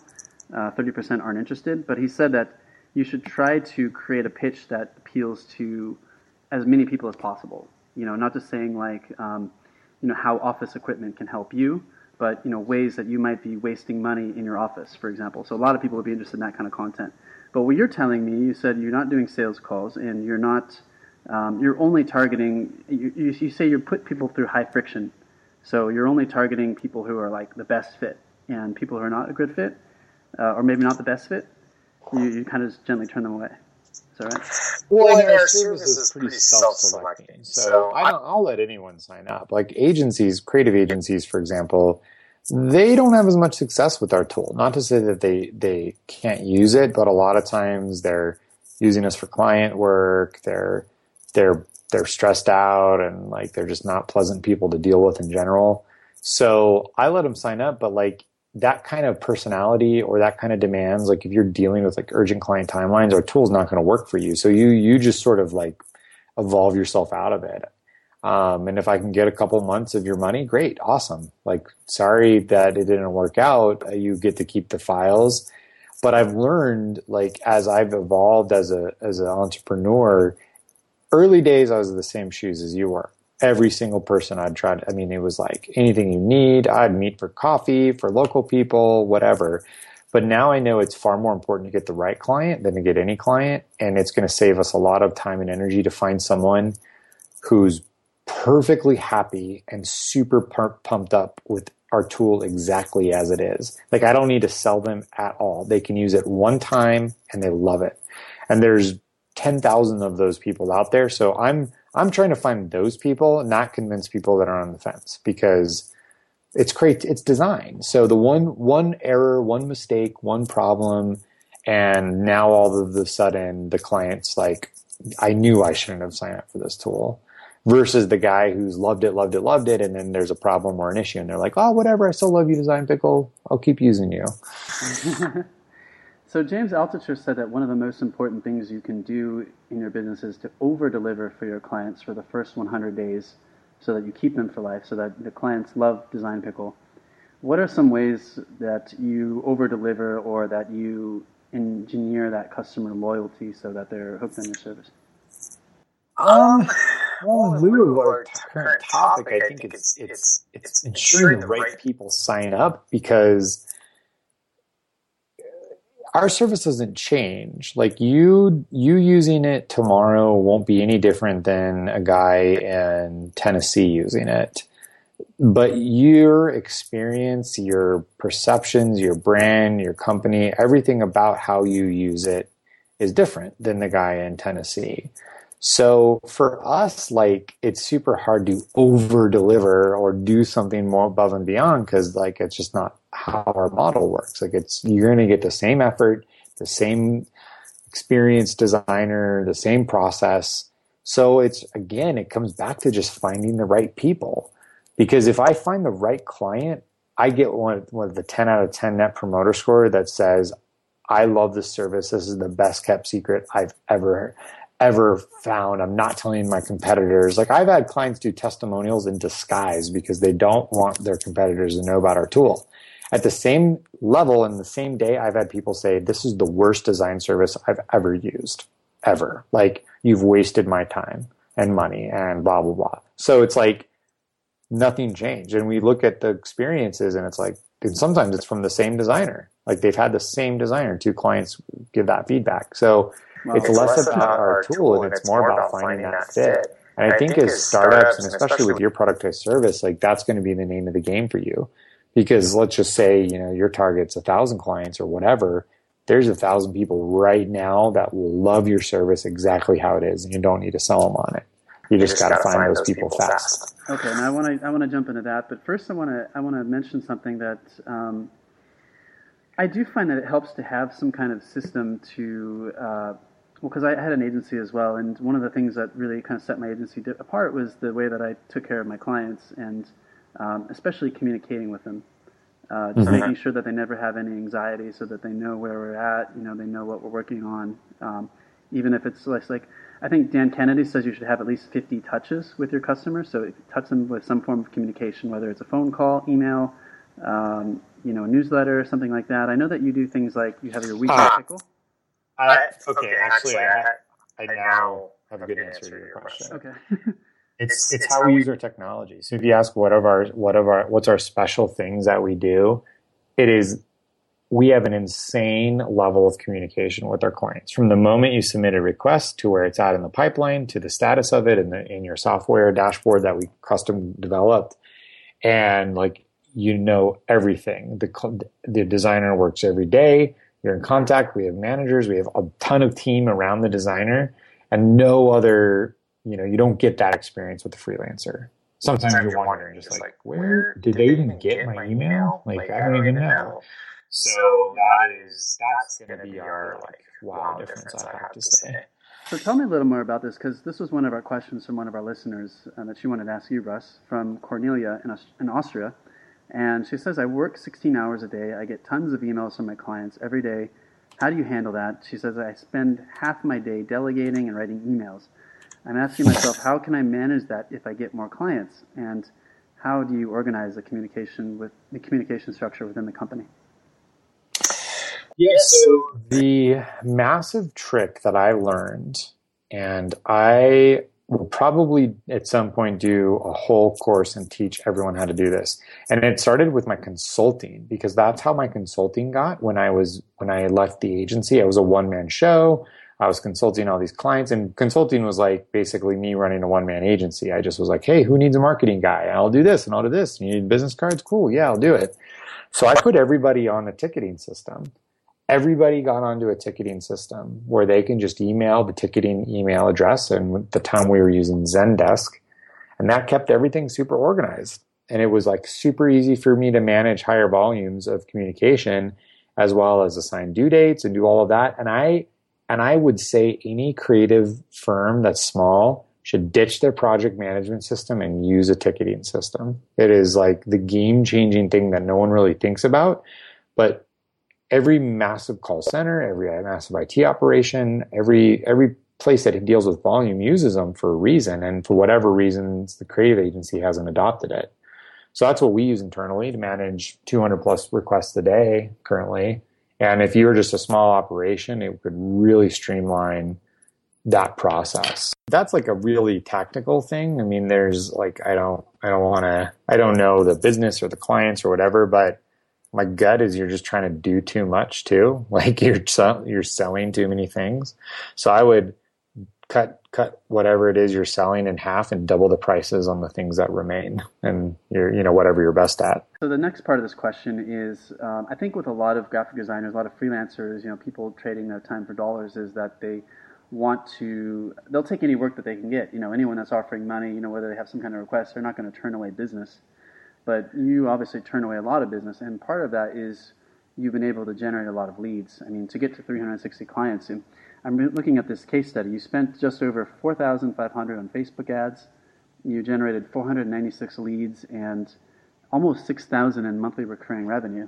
Uh, 30% aren't interested. But he said that you should try to create a pitch that appeals to as many people as possible. You know, not just saying like, um, you know, how office equipment can help you, but, you know, ways that you might be wasting money in your office, for example. So a lot of people would be interested in that kind of content. But what you're telling me, you said you're not doing sales calls and you're not um, you're only targeting, you, you, you, say you put people through high friction. So you're only targeting people who are like the best fit and people who are not a good fit, uh, or maybe not the best fit, you, you kind of just gently turn them away. Is that right? Well, well our service is pretty self-selecting. So I don't, I'll let anyone sign up. Like agencies, creative agencies, for example, they don't have as much success with our tool. Not to say that they, they can't use it, but a lot of times they're using us for client work. They're they're they're stressed out and like they're just not pleasant people to deal with in general. So I let them sign up, but like that kind of personality or that kind of demands, like if you're dealing with like urgent client timelines, our tool's not going to work for you. So you you just sort of like evolve yourself out of it. Um, and if I can get a couple months of your money, great, awesome. Like, sorry that it didn't work out. You get to keep the files But I've learned, like, as I've evolved as a as an entrepreneur, early days I was in the same shoes as you were. Every single person I'd tried, I mean, it was like anything you need, I'd meet for coffee, for local people, whatever. But now I know it's far more important to get the right client than to get any client. And it's going to save us a lot of time and energy to find someone who's perfectly happy and super pumped up with our tool exactly as it is. Like I don't need to sell them at all. They can use it one time and they love it. And there's 10,000 of those people out there. So I'm, I'm trying to find those people, not convince people that are on the fence because it's great. It's design. So the one, one error, one mistake, one problem, and now all of a sudden the client's like, I knew I shouldn't have signed up for this tool versus the guy who's loved it, loved it, loved it, and then there's a problem or an issue, and they're like, "Oh, whatever, I still love you, Design Pickle. I'll keep using you." [laughs] so James Altucher said that one of the most important things you can do in your business is to over deliver for your clients for the first 100 days, so that you keep them for life, so that the clients love Design Pickle. What are some ways that you over deliver or that you engineer that customer loyalty so that they're hooked on your service? Um, well, in lieu of our current topic, I think it's it's it's ensuring the right people sign up because our service doesn't change. Like you you using it tomorrow won't be any different than a guy in Tennessee using it. But your experience, your perceptions, your brand, your company, everything about how you use it is different than the guy in Tennessee. So for us, like it's super hard to over deliver or do something more above and beyond because like it's just not how our model works. Like it's you're going to get the same effort, the same experienced designer, the same process. So it's again, it comes back to just finding the right people. Because if I find the right client, I get one, one of the 10 out of 10 net promoter score that says, I love this service. This is the best kept secret I've ever ever found. I'm not telling my competitors. Like I've had clients do testimonials in disguise because they don't want their competitors to know about our tool. At the same level in the same day, I've had people say, this is the worst design service I've ever used, ever. Like you've wasted my time and money and blah, blah, blah. So it's like nothing changed. And we look at the experiences and it's like, and sometimes it's from the same designer. Like they've had the same designer. Two clients give that feedback. So well, it's, it's, less, less about our tool and it's more about finding that fit. And I think as startups, and especially with your productized service, like that's going to be the name of the game for you. Because let's just say, you know, your target's a thousand clients or whatever. There's a thousand people right now that will love your service exactly how it is, and you don't need to sell them on it. You, you just, just got to find, find, those people, people fast. fast. Okay, now I want to I want to jump into that, but first I want to I want to mention something that um, I do find that it helps to have some kind of system to uh, well, because I had an agency as well, and one of the things that really kind of set my agency apart was the way that I took care of my clients, and um, especially communicating with them, uh, just mm-hmm. making sure that they never have any anxiety, so that they know where we're at, you know, they know what we're working on, um, even if it's less like I think Dan Kennedy says you should have at least 50 touches with your customers, so touch them with some form of communication, whether it's a phone call, email, um, you know, a newsletter, something like that. I know that you do things like you have your weekly uh. pickle. I, okay, okay, actually, I, I, now have a good answer to your question. Okay. [laughs] it's, it's how we use our technology. So if you ask what of our what of our what's our special things that we do, it is we have an insane level of communication with our clients from the moment you submit a request to where it's at in the pipeline to the status of it in the in your software dashboard that we custom developed and like you know everything the the designer works every day you're in contact. We have managers. We have a ton of team around the designer, and no other. You know, you don't get that experience with the freelancer. Sometimes, Sometimes you're wondering, just like, where did, did they even get my email? Like, like I don't even know. know. So that is that's going to be our like wow difference, I have to say. So tell me a little more about this because this was one of our questions from one of our listeners uh, that she wanted to ask you, Russ, from Cornelia in, in Austria. And she says, I work 16 hours a day. I get tons of emails from my clients every day. How do you handle that? She says, I spend half my day delegating and writing emails. I'm asking myself, how can I manage that if I get more clients? And how do you organize the communication with the communication structure within the company? Yes. so the massive trick that I learned, and I will probably at some point do a whole course and teach everyone how to do this. And it started with my consulting because that's how my consulting got when I was when I left the agency. I was a one man show. I was consulting all these clients and consulting was like basically me running a one man agency. I just was like, Hey, who needs a marketing guy? I'll do this and I'll do this. You need business cards? Cool. Yeah, I'll do it. So I put everybody on a ticketing system. Everybody got onto a ticketing system where they can just email the ticketing email address. And the time we were using Zendesk and that kept everything super organized. And it was like super easy for me to manage higher volumes of communication as well as assign due dates and do all of that. And I, and I would say any creative firm that's small should ditch their project management system and use a ticketing system. It is like the game changing thing that no one really thinks about. But every massive call center, every massive IT operation, every, every place that deals with volume uses them for a reason. And for whatever reasons, the creative agency hasn't adopted it. So that's what we use internally to manage 200 plus requests a day currently. And if you were just a small operation, it could really streamline that process. That's like a really tactical thing. I mean, there's like, I don't, I don't want to, I don't know the business or the clients or whatever, but my gut is you're just trying to do too much too. [laughs] Like you're, you're selling too many things. So I would cut, cut whatever it is you're selling in half and double the prices on the things that remain [laughs] and you're, you know, whatever you're best at. So the next part of this question is, um, I think with a lot of graphic designers, a lot of freelancers, you know, people trading their time for dollars is that they, want to they'll take any work that they can get you know anyone that's offering money you know whether they have some kind of request they're not going to turn away business but you obviously turn away a lot of business and part of that is you've been able to generate a lot of leads. I mean to get to 360 clients and i'm looking at this case study you spent just over 4500 on facebook ads you generated 496 leads and almost 6000 in monthly recurring revenue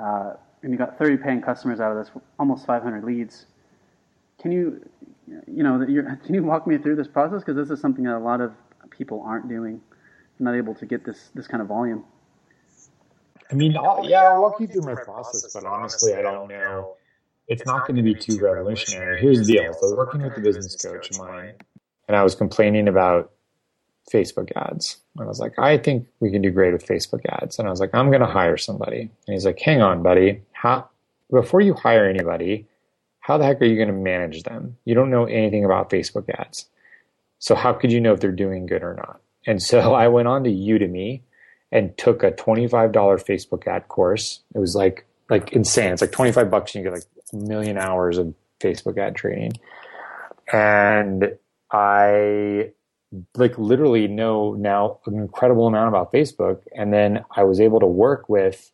uh, and you got 30 paying customers out of this almost 500 leads. Can you, you know, can you walk me through this process? Because this is something that a lot of people aren't doing, not able to get this this kind of volume. I mean, I'll, yeah, I'll walk you through my process, but honestly, I don't know. It's not going to be too revolutionary. Here's the deal. So I was working with a business coach of mine, and I was complaining about Facebook ads. And I was like, I think we can do great with Facebook ads. And I was like, I'm going to hire somebody. And he's like, hang on, buddy. How, before you hire anybody, how the heck are you going to manage them? You don't know anything about Facebook ads. So how could you know if they're doing good or not? And so [laughs] I went on to Udemy and took a $25 Facebook ad course. It was like like insane. It's like 25 bucks and you get like a million hours of Facebook ad training. And I like literally know now an incredible amount about Facebook. And then I was able to work with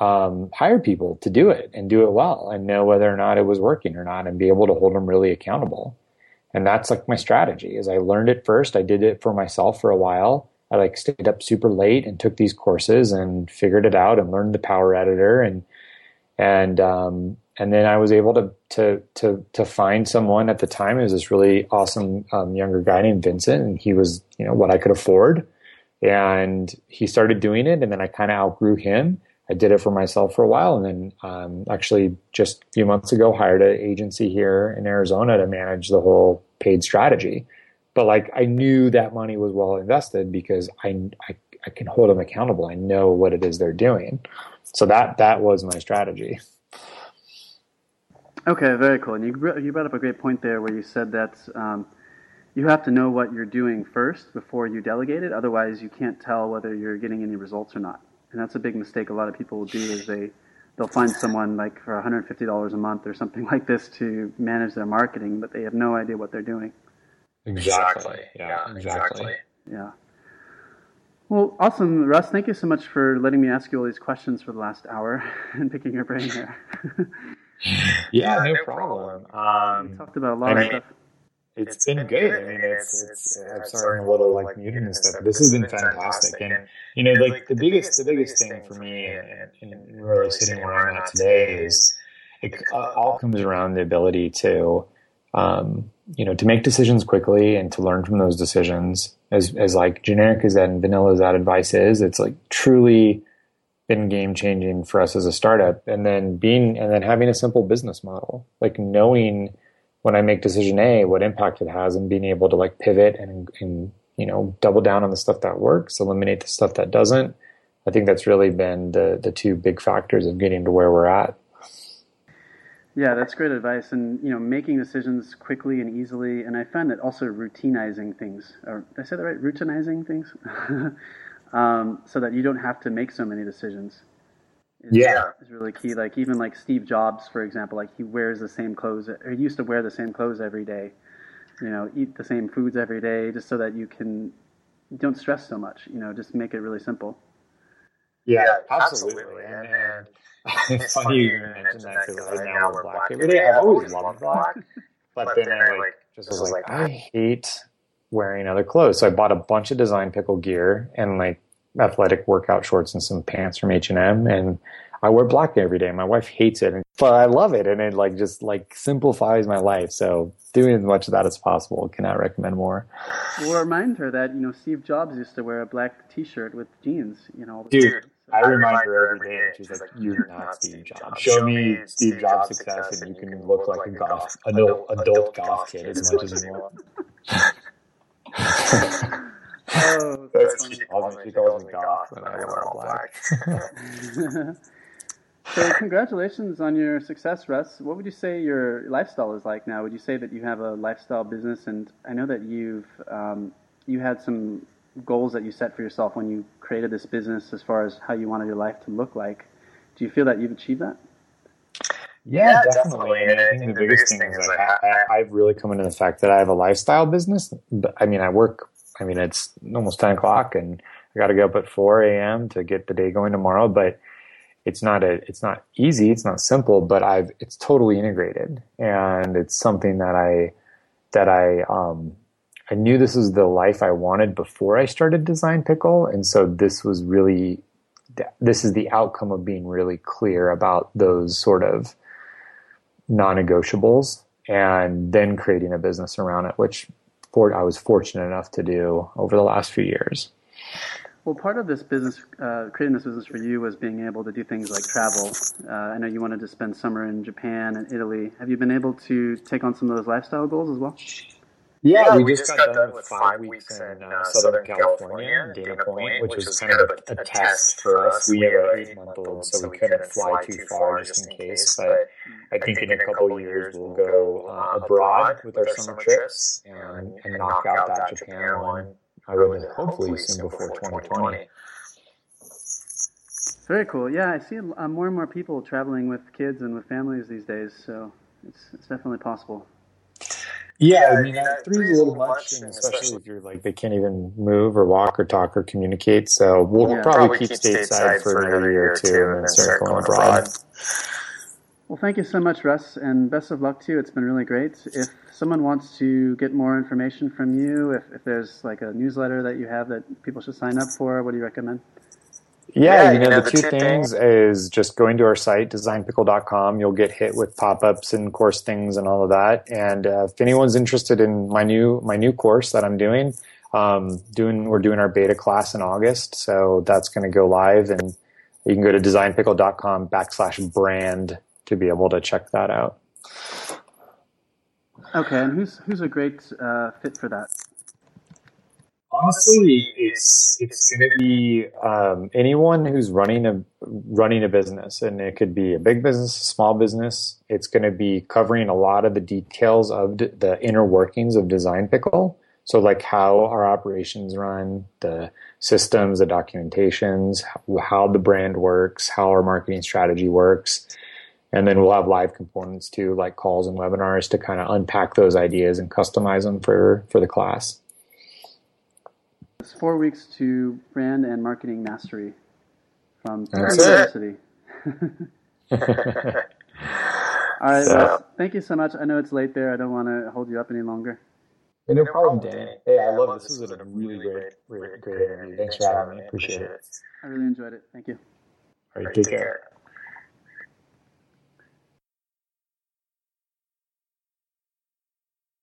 um, hire people to do it and do it well and know whether or not it was working or not and be able to hold them really accountable. And that's like my strategy is I learned it first. I did it for myself for a while. I like stayed up super late and took these courses and figured it out and learned the power editor and, and, um, and then I was able to, to, to, to find someone at the time. It was this really awesome, um, younger guy named Vincent and he was, you know, what I could afford and he started doing it and then I kind of outgrew him I did it for myself for a while, and then um, actually just a few months ago hired an agency here in Arizona to manage the whole paid strategy. But like I knew that money was well invested because I, I I can hold them accountable. I know what it is they're doing. So that that was my strategy. Okay, very cool. And you you brought up a great point there where you said that um, you have to know what you're doing first before you delegate it. Otherwise, you can't tell whether you're getting any results or not and that's a big mistake a lot of people will do is they they'll find someone like for $150 a month or something [laughs] like this to manage their marketing, but they have no idea what they're doing. Exactly. Yeah, yeah exactly. Yeah. Well, awesome, Russ. Thank you so much for letting me ask you all these questions for the last hour [laughs] and picking your brain here. [laughs] yeah, no problem. Um, we talked about a lot of stuff it's, been, good. I mean, it's, it's, it's I'm starting a little like muted and stuff. This has been fantastic. And, you know, like the biggest, the biggest thing for me and, and really sitting where I'm at today is it all comes around the ability to, um, you know, to make decisions quickly and to learn from those decisions as, as like generic as that and vanilla as that advice is, it's like truly been game changing for us as a startup. And then being, and then having a simple business model, like knowing when I make decision A, what impact it has and being able to like pivot and, and, you know, double down on the stuff that works, eliminate the stuff that doesn't. I think that's really been the, the two big factors of getting to where we're at. Yeah, that's great advice. And you know, making decisions quickly and easily. And I find that also routinizing things. Or did I say that right? Routinizing things, [laughs] um, so that you don't have to make so many decisions. Is, yeah, is really key. Like even like Steve Jobs, for example, like he wears the same clothes. Or he used to wear the same clothes every day. You know, eat the same foods every day, just so that you can don't stress so much. You know, just make it really simple. Yeah, absolutely. absolutely. And, and [laughs] it's funny you mentioned that because right now we're black every day. I've always loved [laughs] black, but then I like just was like, I hate wearing other clothes. So I bought a bunch of design pickle gear and like athletic workout shorts and some pants from H and M, and I wear black every day. My wife hates it, but I love it, and it like just like simplifies my life. So doing as much of that as possible. Cannot recommend more. Well, remind her that you know Steve Jobs used to wear a black T-shirt with jeans. You know, dude. I remind her every day, and she's like, "You're not Steve Jobs. Show me Steve Jobs' success, and you can look like a golf adult, adult golf kid as much as you want." [laughs] [laughs] oh, that's she calls. She calls me golf, and I wear all black. [laughs] [laughs] so, congratulations on your success, Russ. What would you say your lifestyle is like now? Would you say that you have a lifestyle business? And I know that you've um, you had some goals that you set for yourself when you created this business as far as how you wanted your life to look like. Do you feel that you've achieved that? Yeah, yeah definitely. And I think the biggest thing is like I, have really come into the fact that I have a lifestyle business. But I mean, I work. I mean, it's almost ten o'clock, and I got to go up at four a.m. to get the day going tomorrow. But it's not a. It's not easy. It's not simple. But I've. It's totally integrated, and it's something that I that I um, I knew this was the life I wanted before I started Design Pickle, and so this was really this is the outcome of being really clear about those sort of non-negotiables, and then creating a business around it, which for, I was fortunate enough to do over the last few years. Well, part of this business, uh, creating this business for you, was being able to do things like travel. Uh, I know you wanted to spend summer in Japan and Italy. Have you been able to take on some of those lifestyle goals as well? Yeah, yeah we, we, just, got, got, done with five weeks in uh, uh Southern California, Dana Point, which was kind of a, a test for us. We have an eight month old, so we couldn't fly too far just in case. But I think in a couple of years we'll go uh, uh abroad with our summer trips and, and knock out that Japan one. I would hopefully soon before 2020. Very cool. Yeah, I see uh, more and more people traveling with kids and with families these days, so it's, it's definitely possible. Yeah, I mean, that three is a little much, and especially if you're like they can't even move or walk or talk or communicate. So we'll yeah. probably, probably, keep stateside for another year or two, and then start going abroad. Well, thank you so much, Russ, and best of luck to you. It's been really great. If someone wants to get more information from you, if, if there's like a newsletter that you have that people should sign up for, what do you recommend? Yeah, yeah you, know, you know, the, the two, two things, things is just going to our site, designpickle.com. You'll get hit with pop-ups and course things and all of that. And uh, if anyone's interested in my new my new course that I'm doing, um, doing we're doing our beta class in August, so that's going to go live, and you can go to designpickle.com backslash brand to be able to check that out. Okay, and who's who's a great uh, fit for that? Honestly, it's it's going to be um, anyone who's running a running a business, and it could be a big business, a small business. It's going to be covering a lot of the details of d- the inner workings of Design Pickle. So, like how our operations run, the systems, the documentations, how the brand works, how our marketing strategy works. And then we'll have live components too, like calls and webinars to kind of unpack those ideas and customize them for, for the class. It's four weeks to brand and marketing mastery from University. [laughs] All right, so. thank you so much. I know it's late there. I don't want to hold you up any longer. Hey, no problem, Danny. Hey, I love this. This was a really great, great, great interview. Thanks for having me. Appreciate it. I really enjoyed it. Thank you. All right, take care.